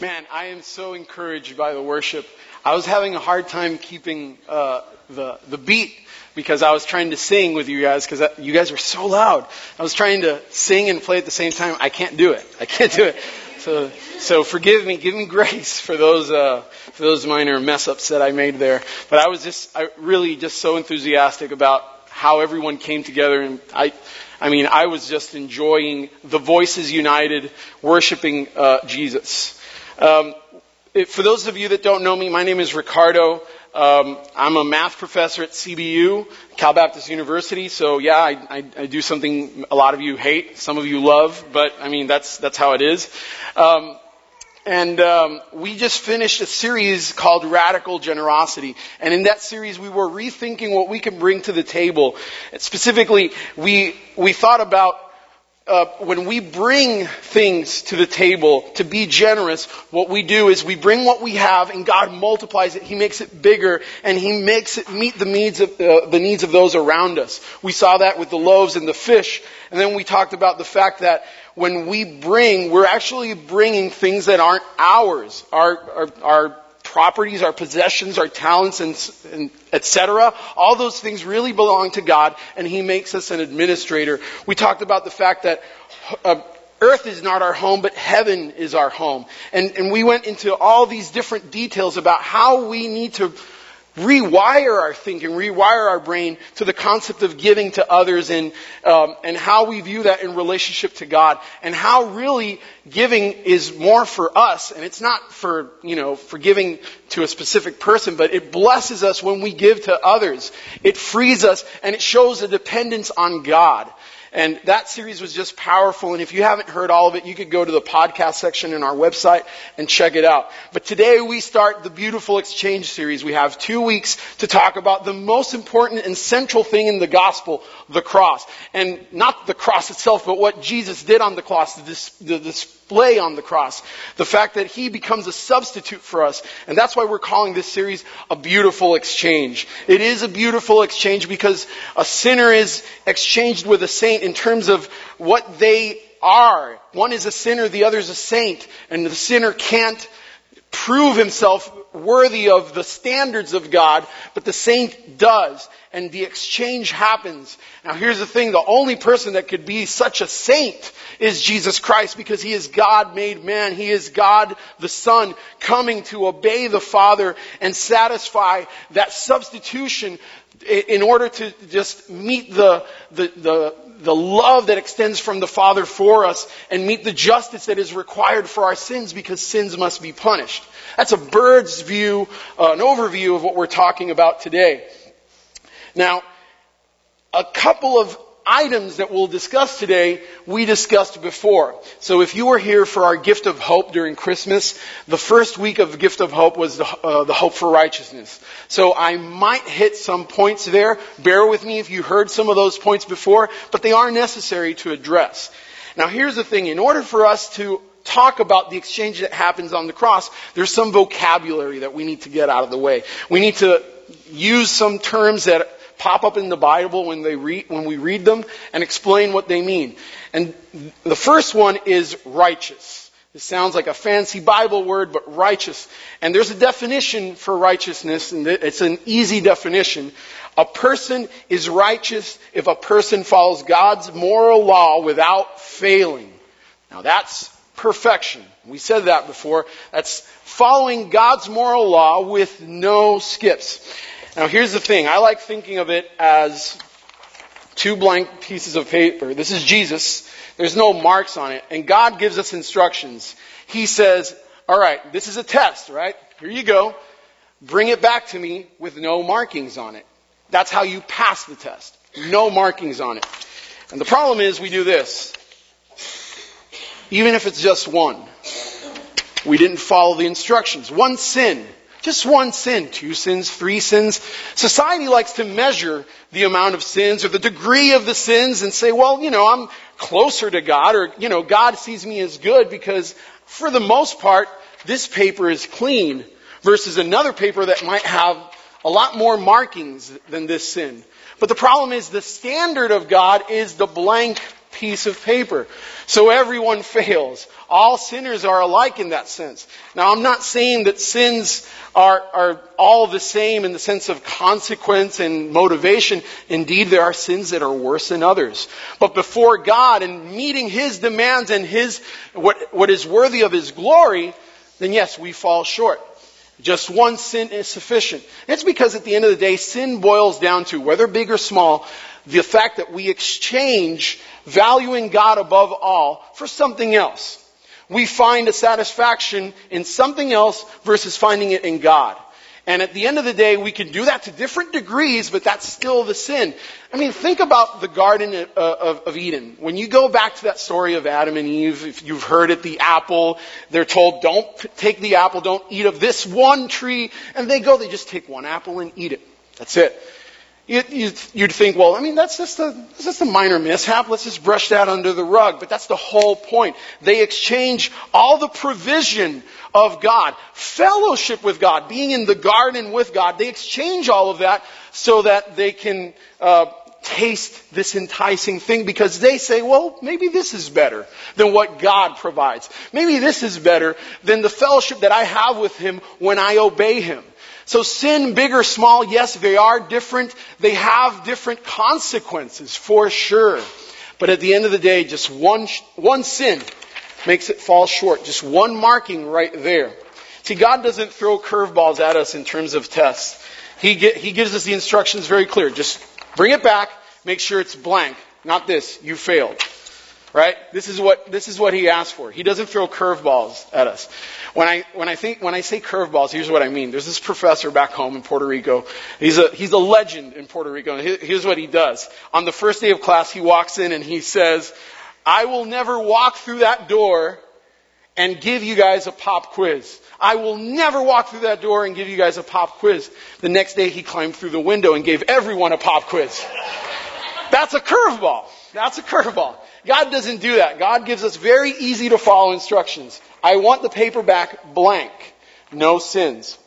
Man, I am so encouraged by the worship. I was having a hard time keeping uh, the the beat because I was trying to sing with you guys because you guys were so loud. I was trying to sing and play at the same time. I can't do it. I can't do it. So so forgive me, give me grace for those uh, for those minor mess ups that I made there. But I was just I really just so enthusiastic about how everyone came together and I I mean I was just enjoying the voices united worshiping uh, Jesus. Um, for those of you that don't know me, my name is Ricardo. Um, I'm a math professor at CBU, Cal Baptist University. So yeah, I, I, I, do something a lot of you hate, some of you love, but I mean that's that's how it is. Um, and um, we just finished a series called Radical Generosity. And in that series, we were rethinking what we can bring to the table. Specifically, we we thought about uh, when we bring things to the table to be generous, what we do is we bring what we have and God multiplies it. He makes it bigger and He makes it meet the needs of, uh, the needs of those around us. We saw that with the loaves and the fish. And then we talked about the fact that when we bring, we're actually bringing things that aren't ours. Our, our, our properties, our possessions, our talents, and, and etc. All those things really belong to God, and He makes us an administrator. We talked about the fact that uh, earth is not our home, but heaven is our home. And, and we went into all these different details about how we need to rewire our thinking, rewire our brain to the concept of giving to others and, um, and how we view that in relationship to God and how really giving is more for us and it's not for, you know, for giving to a specific person, but it blesses us when we give to others. It frees us and it shows a dependence on God. And that series was just powerful. And if you haven't heard all of it, you could go to the podcast section in our website and check it out. But today we start the beautiful exchange series. We have two weeks to talk about the most important and central thing in the gospel, the cross. And not the cross itself, but what Jesus did on the cross, the, the, the display on the cross. The fact that He becomes a substitute for us. And that's why we're calling this series a beautiful exchange. It is a beautiful exchange because a sinner is exchanged with a saint in terms of what they are. One is a sinner, the other is a saint. And the sinner can't prove himself worthy of the standards of God, but the saint does. And the exchange happens. Now here's the thing, the only person that could be such a saint is Jesus Christ because he is God made man. He is God the Son coming to obey the Father and satisfy that substitution in order to just meet the, the, the, the love that extends from the Father for us and meet the justice that is required for our sins because sins must be punished. That's a bird's view, uh, an overview of what we're talking about today. Now, a couple of items that we'll discuss today, we discussed before. So if you were here for our gift of hope during Christmas, the first week of gift of hope was the, uh, the hope for righteousness. So I might hit some points there. Bear with me if you heard some of those points before, but they are necessary to address. Now here's the thing. In order for us to talk about the exchange that happens on the cross, there's some vocabulary that we need to get out of the way. We need to use some terms that pop up in the Bible when they read, when we read them and explain what they mean. And the first one is righteous. This sounds like a fancy Bible word, but righteous. And there's a definition for righteousness, and it's an easy definition. A person is righteous if a person follows God's moral law without failing. Now that's perfection. We said that before. That's following God's moral law with no skips. Now here's the thing. I like thinking of it as two blank pieces of paper. This is Jesus. There's no marks on it. And God gives us instructions. He says, alright, this is a test, right? Here you go. Bring it back to me with no markings on it. That's how you pass the test. No markings on it. And the problem is we do this. Even if it's just one. We didn't follow the instructions. One sin just one sin, two sins, three sins. Society likes to measure the amount of sins or the degree of the sins and say, well, you know, I'm closer to God or, you know, God sees me as good because for the most part, this paper is clean versus another paper that might have a lot more markings than this sin. But the problem is the standard of God is the blank piece of paper. So everyone fails. All sinners are alike in that sense. Now I'm not saying that sins are, are all the same in the sense of consequence and motivation. Indeed, there are sins that are worse than others. But before God and meeting His demands and His, what, what is worthy of His glory, then yes, we fall short. Just one sin is sufficient. It's because at the end of the day, sin boils down to, whether big or small, the fact that we exchange valuing God above all for something else. We find a satisfaction in something else versus finding it in God. And at the end of the day, we can do that to different degrees, but that's still the sin. I mean, think about the Garden of, Eden. When you go back to that story of Adam and Eve, if you've heard it, the apple, they're told, don't take the apple, don't eat of this one tree. And they go, they just take one apple and eat it. That's it. You, would think, well, I mean, that's just, a, that's just a minor mishap. Let's just brush that under the rug. But that's the whole point. They exchange all the provision of God, fellowship with God, being in the garden with God. They exchange all of that so that they can uh, taste this enticing thing because they say, well, maybe this is better than what God provides. Maybe this is better than the fellowship that I have with Him when I obey Him. So sin, big or small, yes, they are different. They have different consequences for sure. But at the end of the day, just one, one sin makes it fall short. Just one marking right there. See, God doesn't throw curveballs at us in terms of tests. He, get, he gives us the instructions very clear. Just bring it back, make sure it's blank. Not this. You failed. Right? This is what, this is what he asks for. He doesn't throw curveballs at us. When I, when I think, when I say curveballs, here's what I mean. There's this professor back home in Puerto Rico. He's a, he's a legend in Puerto Rico. Here's what he does. On the first day of class, he walks in and he says, I will never walk through that door and give you guys a pop quiz. I will never walk through that door and give you guys a pop quiz. The next day he climbed through the window and gave everyone a pop quiz. That's a curveball. That's a curveball. God doesn't do that. God gives us very easy to follow instructions. I want the paperback blank. No sins.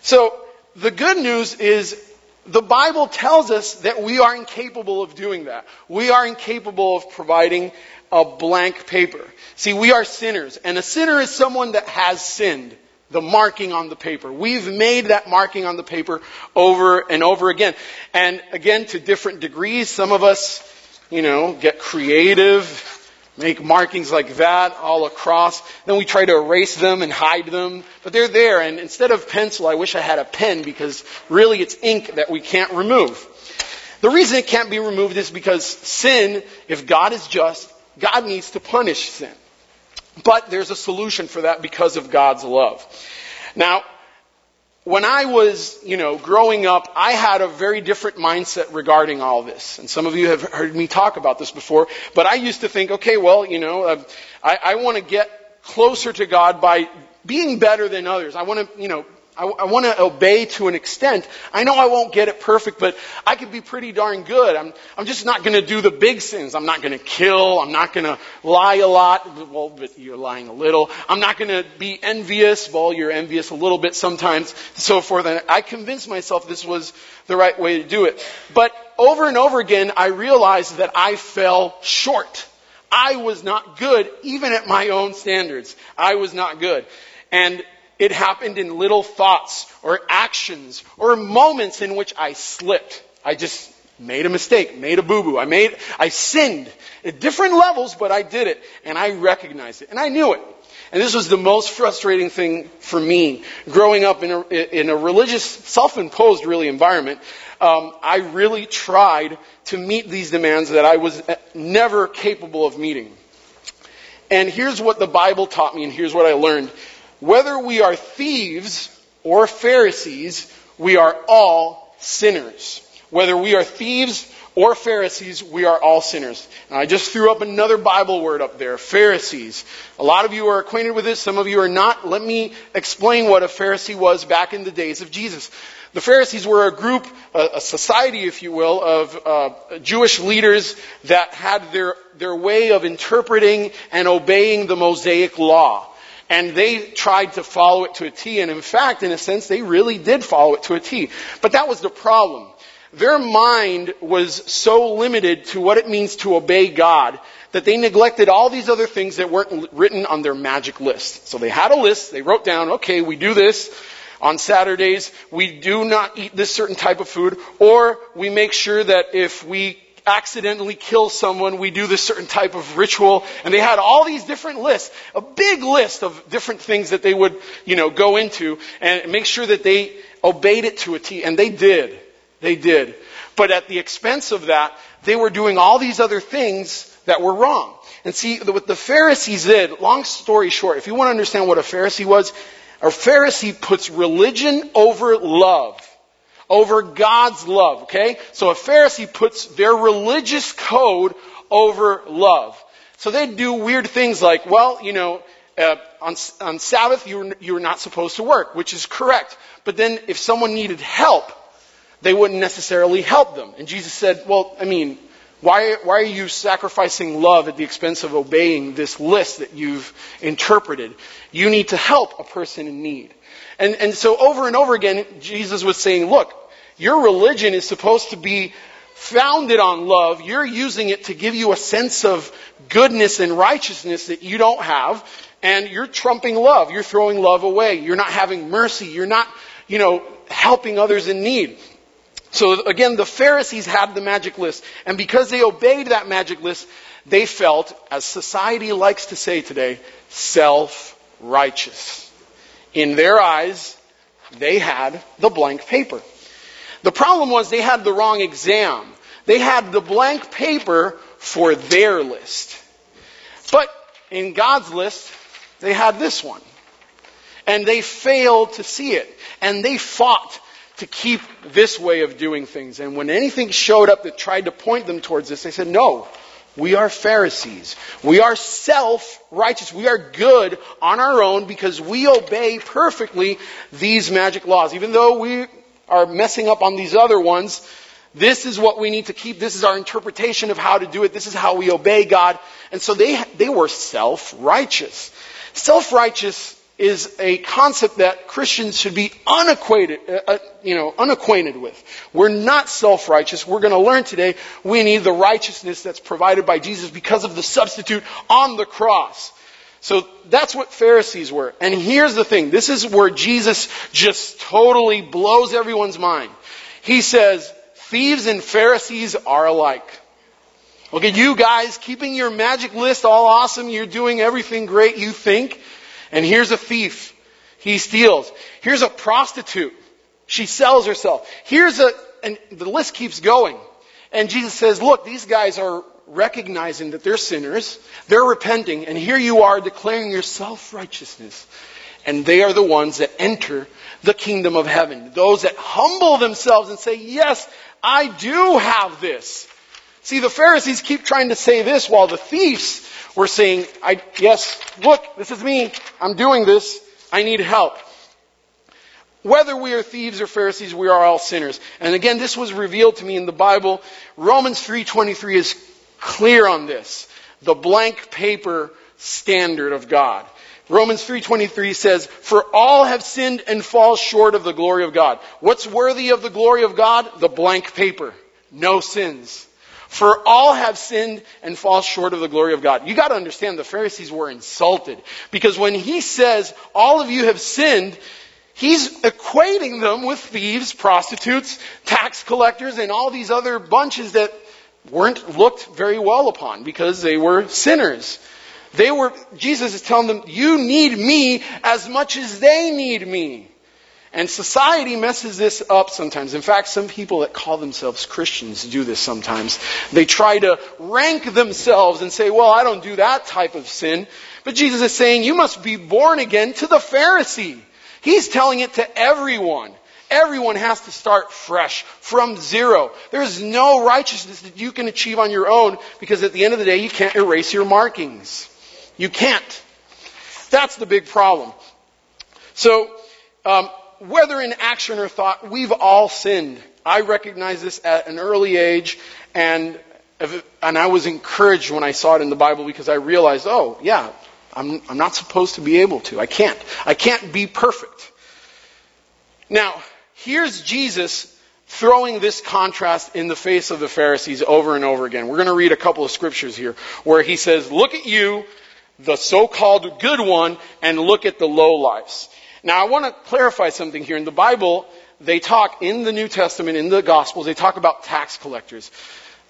So, the good news is the Bible tells us that we are incapable of doing that. We are incapable of providing a blank paper. See, we are sinners, and a sinner is someone that has sinned. The marking on the paper. We've made that marking on the paper over and over again. And again, to different degrees, some of us you know, get creative, make markings like that all across. Then we try to erase them and hide them, but they're there. And instead of pencil, I wish I had a pen because really it's ink that we can't remove. The reason it can't be removed is because sin, if God is just, God needs to punish sin. But there's a solution for that because of God's love. Now, when I was, you know, growing up, I had a very different mindset regarding all this. And some of you have heard me talk about this before. But I used to think, okay, well, you know, uh, I, I want to get closer to God by being better than others. I want to, you know, I, I want to obey to an extent. I know I won't get it perfect, but I could be pretty darn good. I'm, I'm just not going to do the big sins. I'm not going to kill. I'm not going to lie a lot. Well, but you're lying a little. I'm not going to be envious. Well, you're envious a little bit sometimes, so forth. And I convinced myself this was the right way to do it. But over and over again, I realized that I fell short. I was not good, even at my own standards. I was not good. And it happened in little thoughts or actions or moments in which I slipped. I just made a mistake, made a boo-boo. I made, I sinned at different levels, but I did it and I recognized it and I knew it. And this was the most frustrating thing for me growing up in a, in a religious, self-imposed really environment. Um, I really tried to meet these demands that I was never capable of meeting. And here's what the Bible taught me and here's what I learned. Whether we are thieves or Pharisees, we are all sinners. Whether we are thieves or Pharisees, we are all sinners. And I just threw up another Bible word up there, Pharisees. A lot of you are acquainted with this, some of you are not. Let me explain what a Pharisee was back in the days of Jesus. The Pharisees were a group, a, society, if you will, of uh, Jewish leaders that had their, their way of interpreting and obeying the Mosaic law. And they tried to follow it to a T. And in fact, in a sense, they really did follow it to a T. But that was the problem. their mind was so limited to what it means to obey God that they neglected all these other things that weren't written on their magic list. So they had a list, they wrote down, okay, we do this. On Saturdays, we do not eat this certain type of food, or we make sure that if we accidentally kill someone, we do this certain type of ritual. And they had all these different lists, a big list of different things that they would, you know, go into and make sure that they obeyed it to a T. And they did. They did. But at the expense of that, they were doing all these other things that were wrong. And see, what the Pharisees did, long story short, if you want to understand what a Pharisee was, a Pharisee puts religion over love. Over God's love, okay? So a Pharisee puts their religious code over love. So they do weird things like, well, you know, uh, on, on Sabbath you're, you're not supposed to work, which is correct. But then if someone needed help, they wouldn't necessarily help them. And Jesus said, well, I mean, why, why are you sacrificing love at the expense of obeying this list that you've interpreted? You need to help a person in need. And, and so over and over again, Jesus was saying, look, your religion is supposed to be founded on love. You're using it to give you a sense of goodness and righteousness that you don't have. And you're trumping love. You're throwing love away. You're not having mercy. You're not, you know, helping others in need. So again, the Pharisees had the magic list. And because they obeyed that magic list, they felt, as society likes to say today, self-righteous. In their eyes, they had the blank paper. The problem was they had the wrong exam. They had the blank paper for their list. But in God's list, they had this one. And they failed to see it. And they fought to keep this way of doing things. And when anything showed up that tried to point them towards this, they said, no, we are Pharisees. We are self-righteous. We are good on our own because we obey perfectly these magic laws. Even though we are messing up on these other ones, this is what we need to keep. This is our interpretation of how to do it. This is how we obey God. And so they, they were self-righteous. Self-righteous is a concept that Christians should be unacquainted, uh, uh, you know, unacquainted with. We're not self-righteous. We're going to learn today we need the righteousness that's provided by Jesus because of the substitute on the cross. So that's what Pharisees were. And here's the thing. This is where Jesus just totally blows everyone's mind. He says, thieves and Pharisees are alike. Look at you guys keeping your magic list all awesome. You're doing everything great you think. And here's a thief. He steals. Here's a prostitute. She sells herself. Here's a, and the list keeps going. And Jesus says, look, these guys are recognizing that they're sinners. They're repenting. And here you are declaring your self-righteousness. And they are the ones that enter the kingdom of heaven. Those that humble themselves and say, yes, I do have this. See, the Pharisees keep trying to say this while the thieves we're saying, I, yes, look, this is me. I'm doing this. I need help. Whether we are thieves or Pharisees, we are all sinners. And again, this was revealed to me in the Bible. Romans 3.23 is clear on this. The blank paper standard of God. Romans 3.23 says, For all have sinned and fall short of the glory of God. What's worthy of the glory of God? The blank paper. No sins. For all have sinned and fall short of the glory of God. You gotta understand the Pharisees were insulted. Because when he says, all of you have sinned, he's equating them with thieves, prostitutes, tax collectors, and all these other bunches that weren't looked very well upon because they were sinners. They were, Jesus is telling them, you need me as much as they need me. And society messes this up sometimes. In fact, some people that call themselves Christians do this sometimes. They try to rank themselves and say, well, I don't do that type of sin. But Jesus is saying, you must be born again to the Pharisee. He's telling it to everyone. Everyone has to start fresh, from zero. There's no righteousness that you can achieve on your own because at the end of the day, you can't erase your markings. You can't. That's the big problem. So, um, whether in action or thought, we've all sinned. I recognize this at an early age, and and I was encouraged when I saw it in the Bible because I realized, oh yeah, I'm I'm not supposed to be able to. I can't. I can't be perfect. Now, here's Jesus throwing this contrast in the face of the Pharisees over and over again. We're going to read a couple of scriptures here where he says, look at you, the so-called good one, and look at the low lives. Now I want to clarify something here. In the Bible, they talk in the New Testament, in the Gospels, they talk about tax collectors.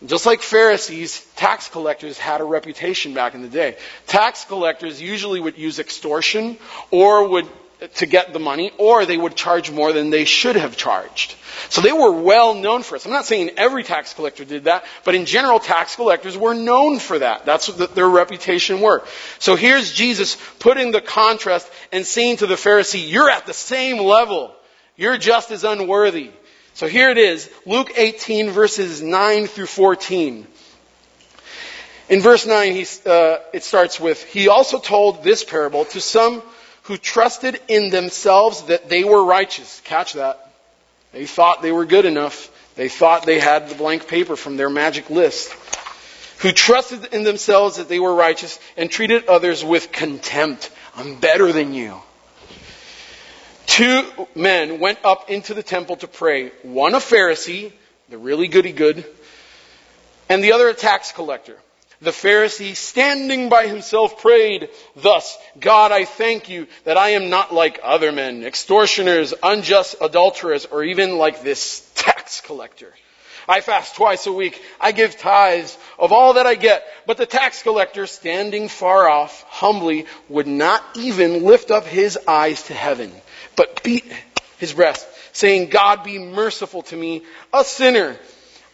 Just like Pharisees, tax collectors had a reputation back in the day. Tax collectors usually would use extortion or would to get the money, or they would charge more than they should have charged. So they were well known for this. I'm not saying every tax collector did that, but in general, tax collectors were known for that. That's what their reputation were. So here's Jesus putting the contrast and saying to the Pharisee, you're at the same level. You're just as unworthy. So here it is, Luke 18 verses 9 through 14. In verse 9, he, uh, it starts with, He also told this parable to some who trusted in themselves that they were righteous. Catch that. They thought they were good enough. They thought they had the blank paper from their magic list. Who trusted in themselves that they were righteous and treated others with contempt. I'm better than you. Two men went up into the temple to pray. One a Pharisee, the really goody good, and the other a tax collector. The Pharisee, standing by himself, prayed thus, God, I thank you that I am not like other men, extortioners, unjust adulterers, or even like this tax collector. I fast twice a week. I give tithes of all that I get. But the tax collector, standing far off, humbly, would not even lift up his eyes to heaven, but beat his breast, saying, God be merciful to me, a sinner.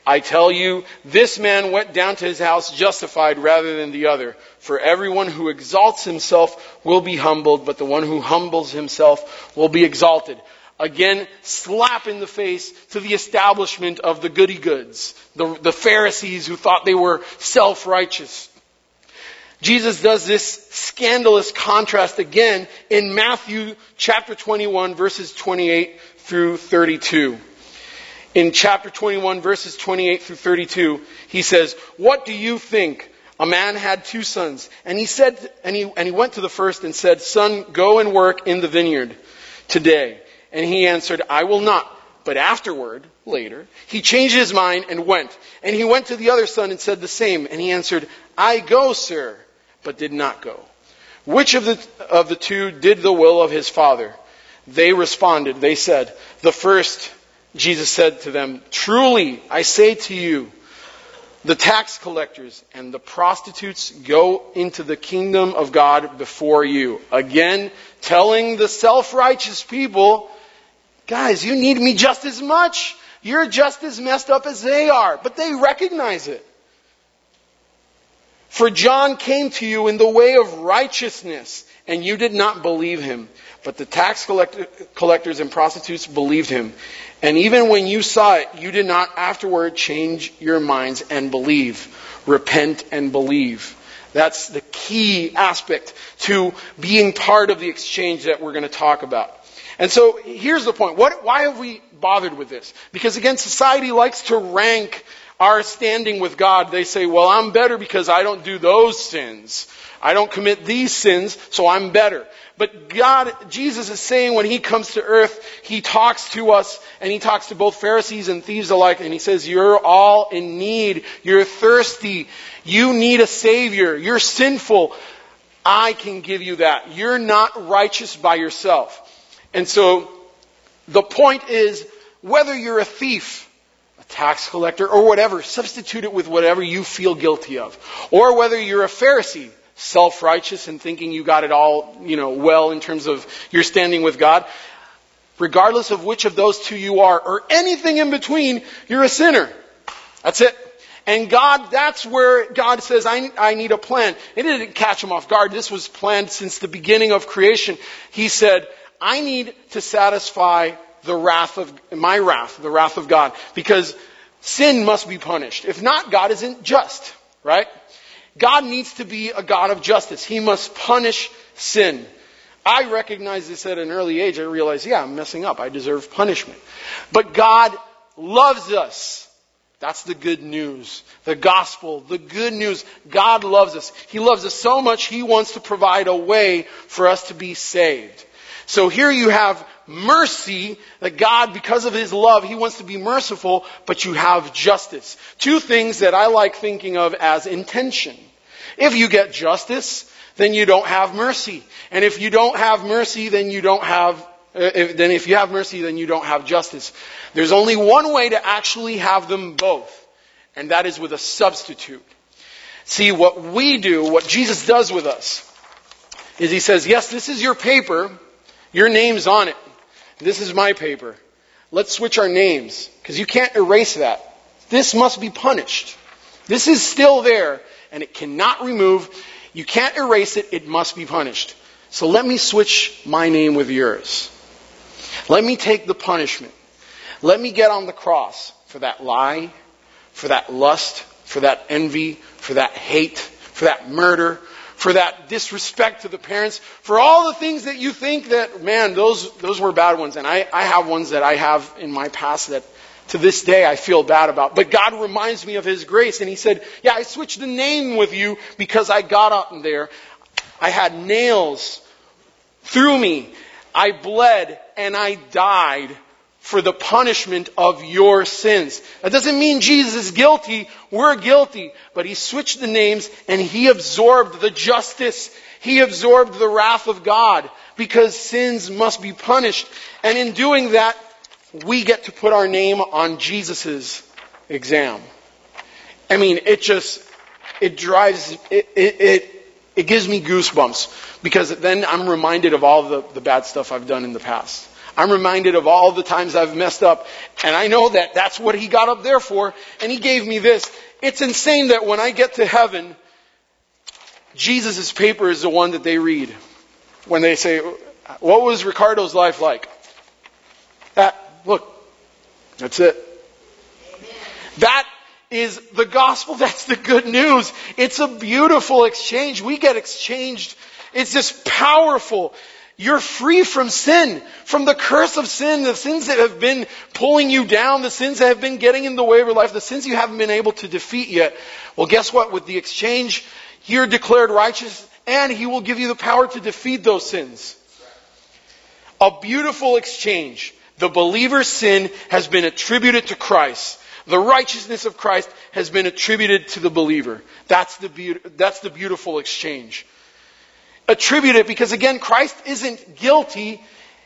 I tell you, this man went down to his house justified rather than the other. For everyone who exalts himself will be humbled, but the one who humbles himself will be exalted. Again, slap in the face to the establishment of the goody goods, the, the Pharisees who thought they were self-righteous. Jesus does this scandalous contrast again in Matthew chapter 21 verses 28 through 32 in chapter 21 verses 28 through 32, he says, what do you think? A man had two sons, and he said, and he, and he went to the first and said, son, go and work in the vineyard today. And he answered, I will not. But afterward, later, he changed his mind and went. And he went to the other son and said the same. And he answered, I go, sir, but did not go. Which of the, of the two did the will of his father? They responded, they said, the first Jesus said to them, Truly, I say to you, the tax collectors and the prostitutes go into the kingdom of God before you. Again, telling the self-righteous people, guys, you need me just as much. You're just as messed up as they are. But they recognize it. For John came to you in the way of righteousness, and you did not believe him. But the tax collectors and prostitutes believed him. And even when you saw it, you did not afterward change your minds and believe. Repent and believe. That's the key aspect to being part of the exchange that we're going to talk about. And so here's the point. What, why have we bothered with this? Because again, society likes to rank our standing with God. They say, well, I'm better because I don't do those sins. I don't commit these sins, so I'm better. But God, Jesus is saying when He comes to earth, He talks to us, and He talks to both Pharisees and thieves alike, and He says, you're all in need. You're thirsty. You need a Savior. You're sinful. I can give you that. You're not righteous by yourself. And so, the point is, whether you're a thief, tax collector, or whatever, substitute it with whatever you feel guilty of. Or whether you're a Pharisee, self-righteous and thinking you got it all, you know, well in terms of your standing with God. Regardless of which of those two you are, or anything in between, you're a sinner. That's it. And God, that's where God says, I, I need a plan. It didn't catch him off guard. This was planned since the beginning of creation. He said, I need to satisfy the wrath of, my wrath, the wrath of God, because sin must be punished. If not, God isn't just, right? God needs to be a God of justice. He must punish sin. I recognize this at an early age. I realize, yeah, I'm messing up. I deserve punishment. But God loves us. That's the good news. The gospel, the good news. God loves us. He loves us so much, He wants to provide a way for us to be saved. So here you have mercy, that God, because of His love, He wants to be merciful, but you have justice. Two things that I like thinking of as intention. If you get justice, then you don't have mercy. And if you don't have mercy, then you don't have, uh, if, then if you have mercy, then you don't have justice. There's only one way to actually have them both, and that is with a substitute. See, what we do, what Jesus does with us, is He says, yes, this is your paper, your name's on it. This is my paper. Let's switch our names, because you can't erase that. This must be punished. This is still there, and it cannot remove. You can't erase it, it must be punished. So let me switch my name with yours. Let me take the punishment. Let me get on the cross for that lie, for that lust, for that envy, for that hate, for that murder, for that disrespect to the parents, for all the things that you think that, man, those, those were bad ones. And I, I have ones that I have in my past that to this day I feel bad about. But God reminds me of His grace. And He said, yeah, I switched the name with you because I got up in there. I had nails through me. I bled and I died for the punishment of your sins. That doesn't mean Jesus is guilty. We're guilty. But he switched the names and he absorbed the justice. He absorbed the wrath of God because sins must be punished. And in doing that, we get to put our name on Jesus' exam. I mean, it just, it drives, it, it, it, it gives me goosebumps because then I'm reminded of all the, the bad stuff I've done in the past. I'm reminded of all the times I've messed up. And I know that that's what he got up there for. And he gave me this. It's insane that when I get to heaven, Jesus' paper is the one that they read. When they say, what was Ricardo's life like? That, look, that's it. That is the gospel. That's the good news. It's a beautiful exchange. We get exchanged. It's just powerful. You're free from sin, from the curse of sin, the sins that have been pulling you down, the sins that have been getting in the way of your life, the sins you haven't been able to defeat yet. Well, guess what? With the exchange, you're declared righteous and He will give you the power to defeat those sins. A beautiful exchange. The believer's sin has been attributed to Christ. The righteousness of Christ has been attributed to the believer. That's the, be- that's the beautiful exchange attribute it because again, Christ isn't guilty.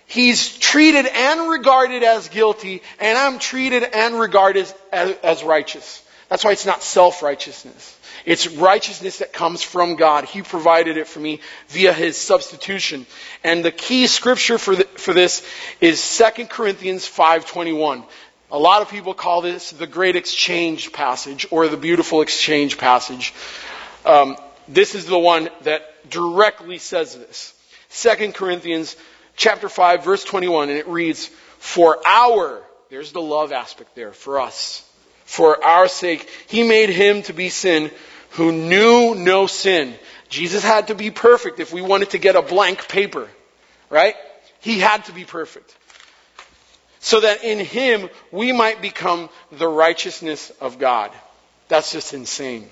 He's treated and regarded as guilty, and I'm treated and regarded as, as righteous. That's why it's not self-righteousness. It's righteousness that comes from God. He provided it for me via His substitution. And the key scripture for, the, for this is 2 Corinthians 5.21. A lot of people call this the great exchange passage or the beautiful exchange passage. Um, this is the one that directly says this. 2 Corinthians chapter 5 verse 21 and it reads, For our, there's the love aspect there, for us. For our sake, he made him to be sin who knew no sin. Jesus had to be perfect if we wanted to get a blank paper, right? He had to be perfect. So that in him we might become the righteousness of God. That's just insane.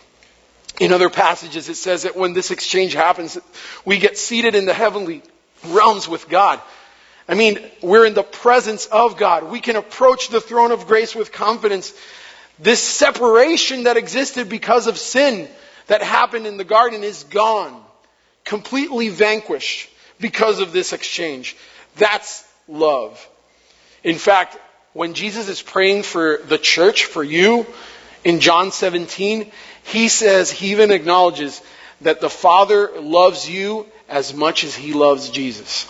In other passages, it says that when this exchange happens, we get seated in the heavenly realms with God. I mean, we're in the presence of God. We can approach the throne of grace with confidence. This separation that existed because of sin that happened in the garden is gone, completely vanquished because of this exchange. That's love. In fact, when Jesus is praying for the church, for you, in John 17, he says, he even acknowledges that the Father loves you as much as he loves Jesus.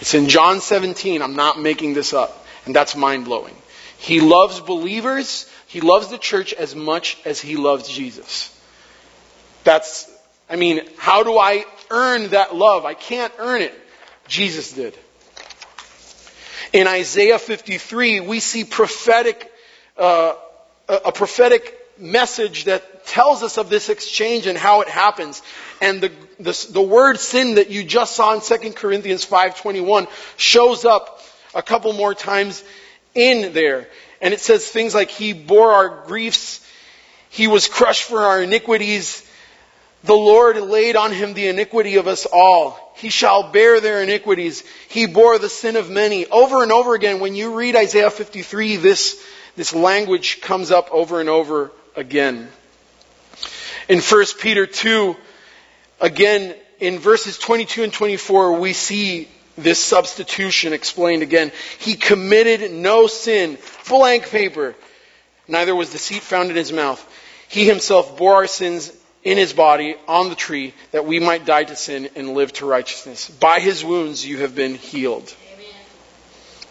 It's in John 17. I'm not making this up. And that's mind blowing. He loves believers. He loves the church as much as he loves Jesus. That's, I mean, how do I earn that love? I can't earn it. Jesus did. In Isaiah 53, we see prophetic, uh, a prophetic message that tells us of this exchange and how it happens. And the, the, the word sin that you just saw in 2 Corinthians 5.21 shows up a couple more times in there. And it says things like, He bore our griefs, He was crushed for our iniquities, the Lord laid on Him the iniquity of us all. he shall bear their iniquities. He bore the sin of many. Over and over again, when you read Isaiah 53, this, this language comes up over and over again. In 1 Peter 2, again, in verses 22 and 24, we see this substitution explained again. He committed no sin. Blank paper. Neither was deceit found in his mouth. He himself bore our sins in his body on the tree that we might die to sin and live to righteousness. By his wounds you have been healed. Amen.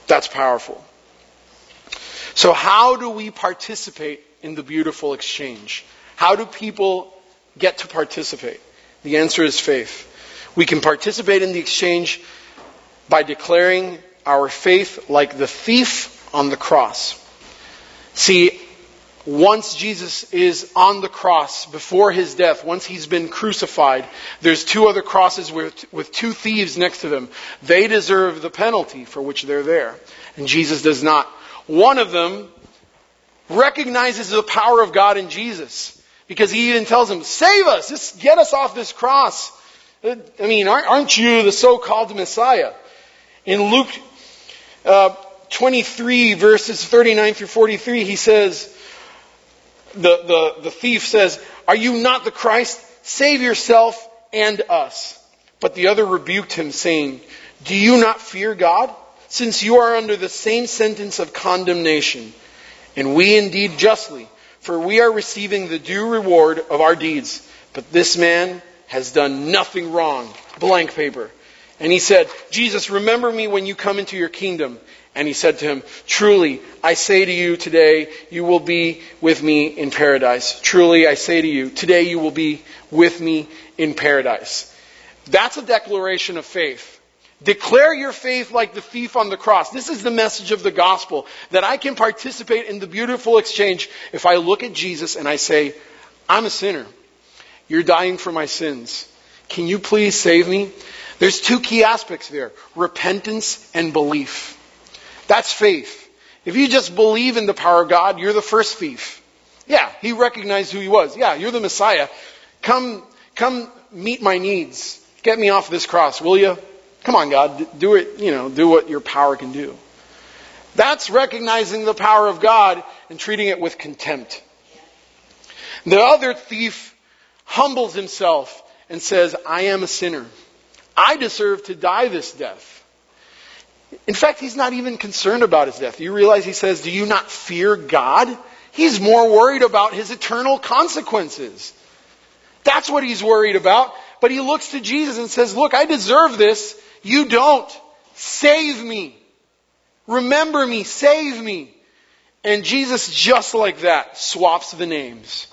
That's powerful. So how do we participate in the beautiful exchange? How do people get to participate? The answer is faith. We can participate in the exchange by declaring our faith like the thief on the cross. See, once Jesus is on the cross before his death, once he's been crucified, there's two other crosses with, with two thieves next to them. They deserve the penalty for which they're there. And Jesus does not. One of them recognizes the power of God in Jesus. Because he even tells him, save us, just get us off this cross. I mean, aren't you the so-called Messiah? In Luke uh, 23 verses 39 through 43, he says, the, the, the thief says, Are you not the Christ? Save yourself and us. But the other rebuked him, saying, Do you not fear God, since you are under the same sentence of condemnation? And we indeed justly, for we are receiving the due reward of our deeds. But this man has done nothing wrong. Blank paper. And he said, Jesus, remember me when you come into your kingdom. And he said to him, Truly, I say to you today, you will be with me in paradise. Truly, I say to you, today you will be with me in paradise. That's a declaration of faith. Declare your faith like the thief on the cross. This is the message of the gospel that I can participate in the beautiful exchange if I look at Jesus and I say, I'm a sinner. You're dying for my sins. Can you please save me? There's two key aspects there repentance and belief. That's faith. If you just believe in the power of God, you're the first thief. Yeah, he recognized who he was. Yeah, you're the Messiah. Come, come meet my needs. Get me off this cross, will you? Come on, God, do it, you know, do what your power can do. That's recognizing the power of God and treating it with contempt. The other thief humbles himself and says, I am a sinner. I deserve to die this death. In fact, he's not even concerned about his death. You realize he says, Do you not fear God? He's more worried about his eternal consequences. That's what he's worried about. But he looks to Jesus and says, Look, I deserve this. You don't. Save me. Remember me. Save me. And Jesus, just like that, swaps the names.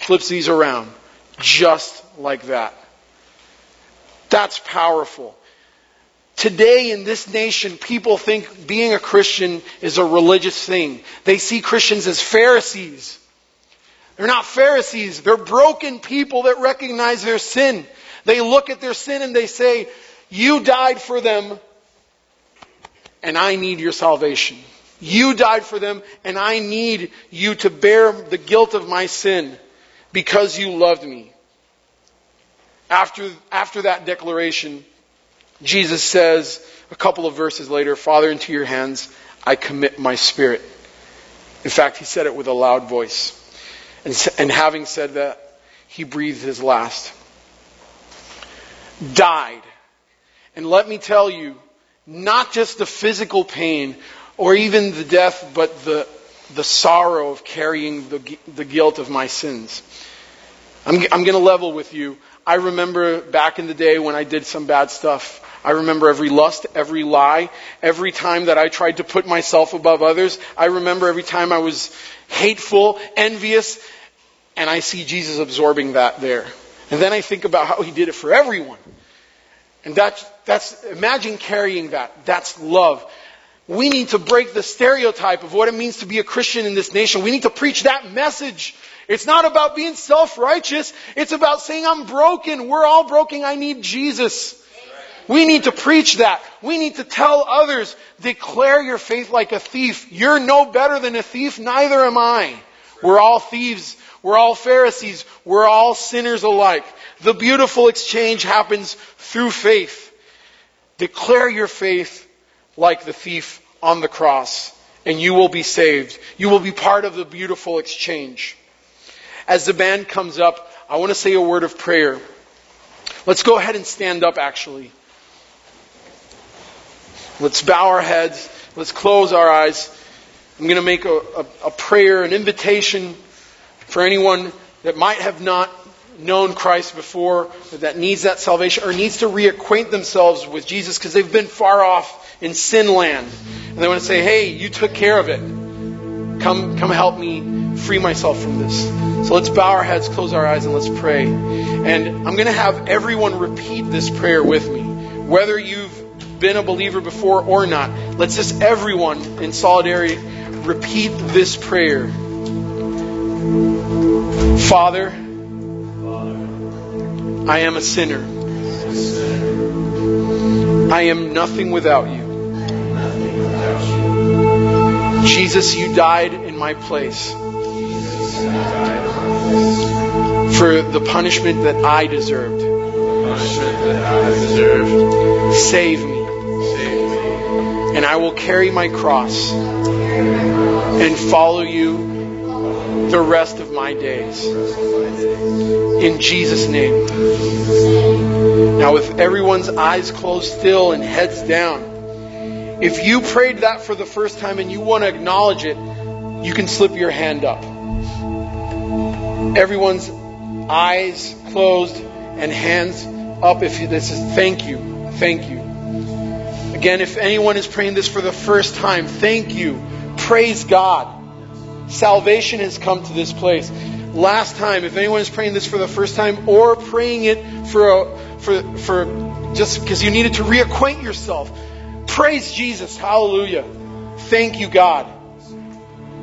Flips these around. Just like that. That's powerful. Today in this nation, people think being a Christian is a religious thing. They see Christians as Pharisees. They're not Pharisees. They're broken people that recognize their sin. They look at their sin and they say, you died for them and I need your salvation. You died for them and I need you to bear the guilt of my sin because you loved me. After, after that declaration, Jesus says a couple of verses later, Father, into your hands I commit my spirit. In fact, he said it with a loud voice. And, and having said that, he breathed his last. Died. And let me tell you, not just the physical pain or even the death, but the, the sorrow of carrying the, the guilt of my sins. I'm, I'm going to level with you. I remember back in the day when I did some bad stuff. I remember every lust, every lie, every time that I tried to put myself above others. I remember every time I was hateful, envious, and I see Jesus absorbing that there. And then I think about how he did it for everyone. And that's, that's, imagine carrying that. That's love. We need to break the stereotype of what it means to be a Christian in this nation. We need to preach that message. It's not about being self-righteous. It's about saying, I'm broken. We're all broken. I need Jesus. We need to preach that. We need to tell others, declare your faith like a thief. You're no better than a thief, neither am I. We're all thieves. We're all Pharisees. We're all sinners alike. The beautiful exchange happens through faith. Declare your faith like the thief on the cross, and you will be saved. You will be part of the beautiful exchange. As the band comes up, I want to say a word of prayer. Let's go ahead and stand up, actually. Let's bow our heads. Let's close our eyes. I'm going to make a, a, a prayer, an invitation for anyone that might have not known Christ before, that needs that salvation, or needs to reacquaint themselves with Jesus because they've been far off in sin land. And they want to say, hey, you took care of it. Come, come help me free myself from this. So let's bow our heads, close our eyes, and let's pray. And I'm going to have everyone repeat this prayer with me. Whether you've been a believer before or not, let's just everyone in solidarity repeat this prayer. Father, I am a sinner. I am nothing without you. Jesus, you died in my place for the punishment that I deserved. Save me. And I will carry my cross and follow you the rest of my days. In Jesus' name. Now, with everyone's eyes closed still and heads down, if you prayed that for the first time and you want to acknowledge it, you can slip your hand up. Everyone's eyes closed and hands up if this is thank you. Thank you. Again, if anyone is praying this for the first time, thank you. Praise God. Salvation has come to this place. Last time, if anyone is praying this for the first time or praying it for a, for for just because you needed to reacquaint yourself, praise Jesus. Hallelujah. Thank you, God.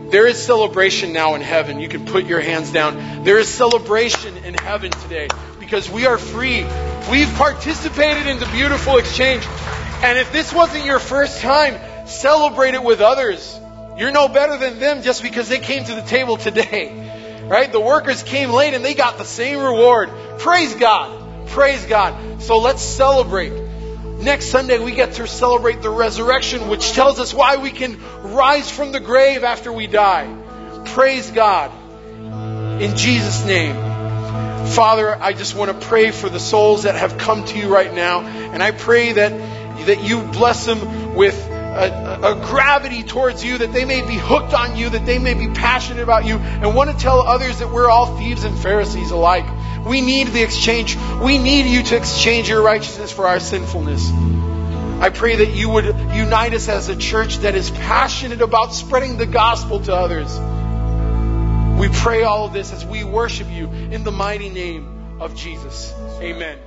There is celebration now in heaven. You can put your hands down. There is celebration in heaven today because we are free. We've participated in the beautiful exchange. And if this wasn't your first time, celebrate it with others. You're no better than them just because they came to the table today. Right? The workers came late and they got the same reward. Praise God. Praise God. So let's celebrate. Next Sunday, we get to celebrate the resurrection, which tells us why we can rise from the grave after we die. Praise God. In Jesus' name. Father, I just want to pray for the souls that have come to you right now. And I pray that, that you bless them with a, a, gravity towards you, that they may be hooked on you, that they may be passionate about you, and want to tell others that we're all thieves and Pharisees alike. We need the exchange. We need you to exchange your righteousness for our sinfulness. I pray that you would unite us as a church that is passionate about spreading the gospel to others. We pray all of this as we worship you in the mighty name of Jesus. Amen.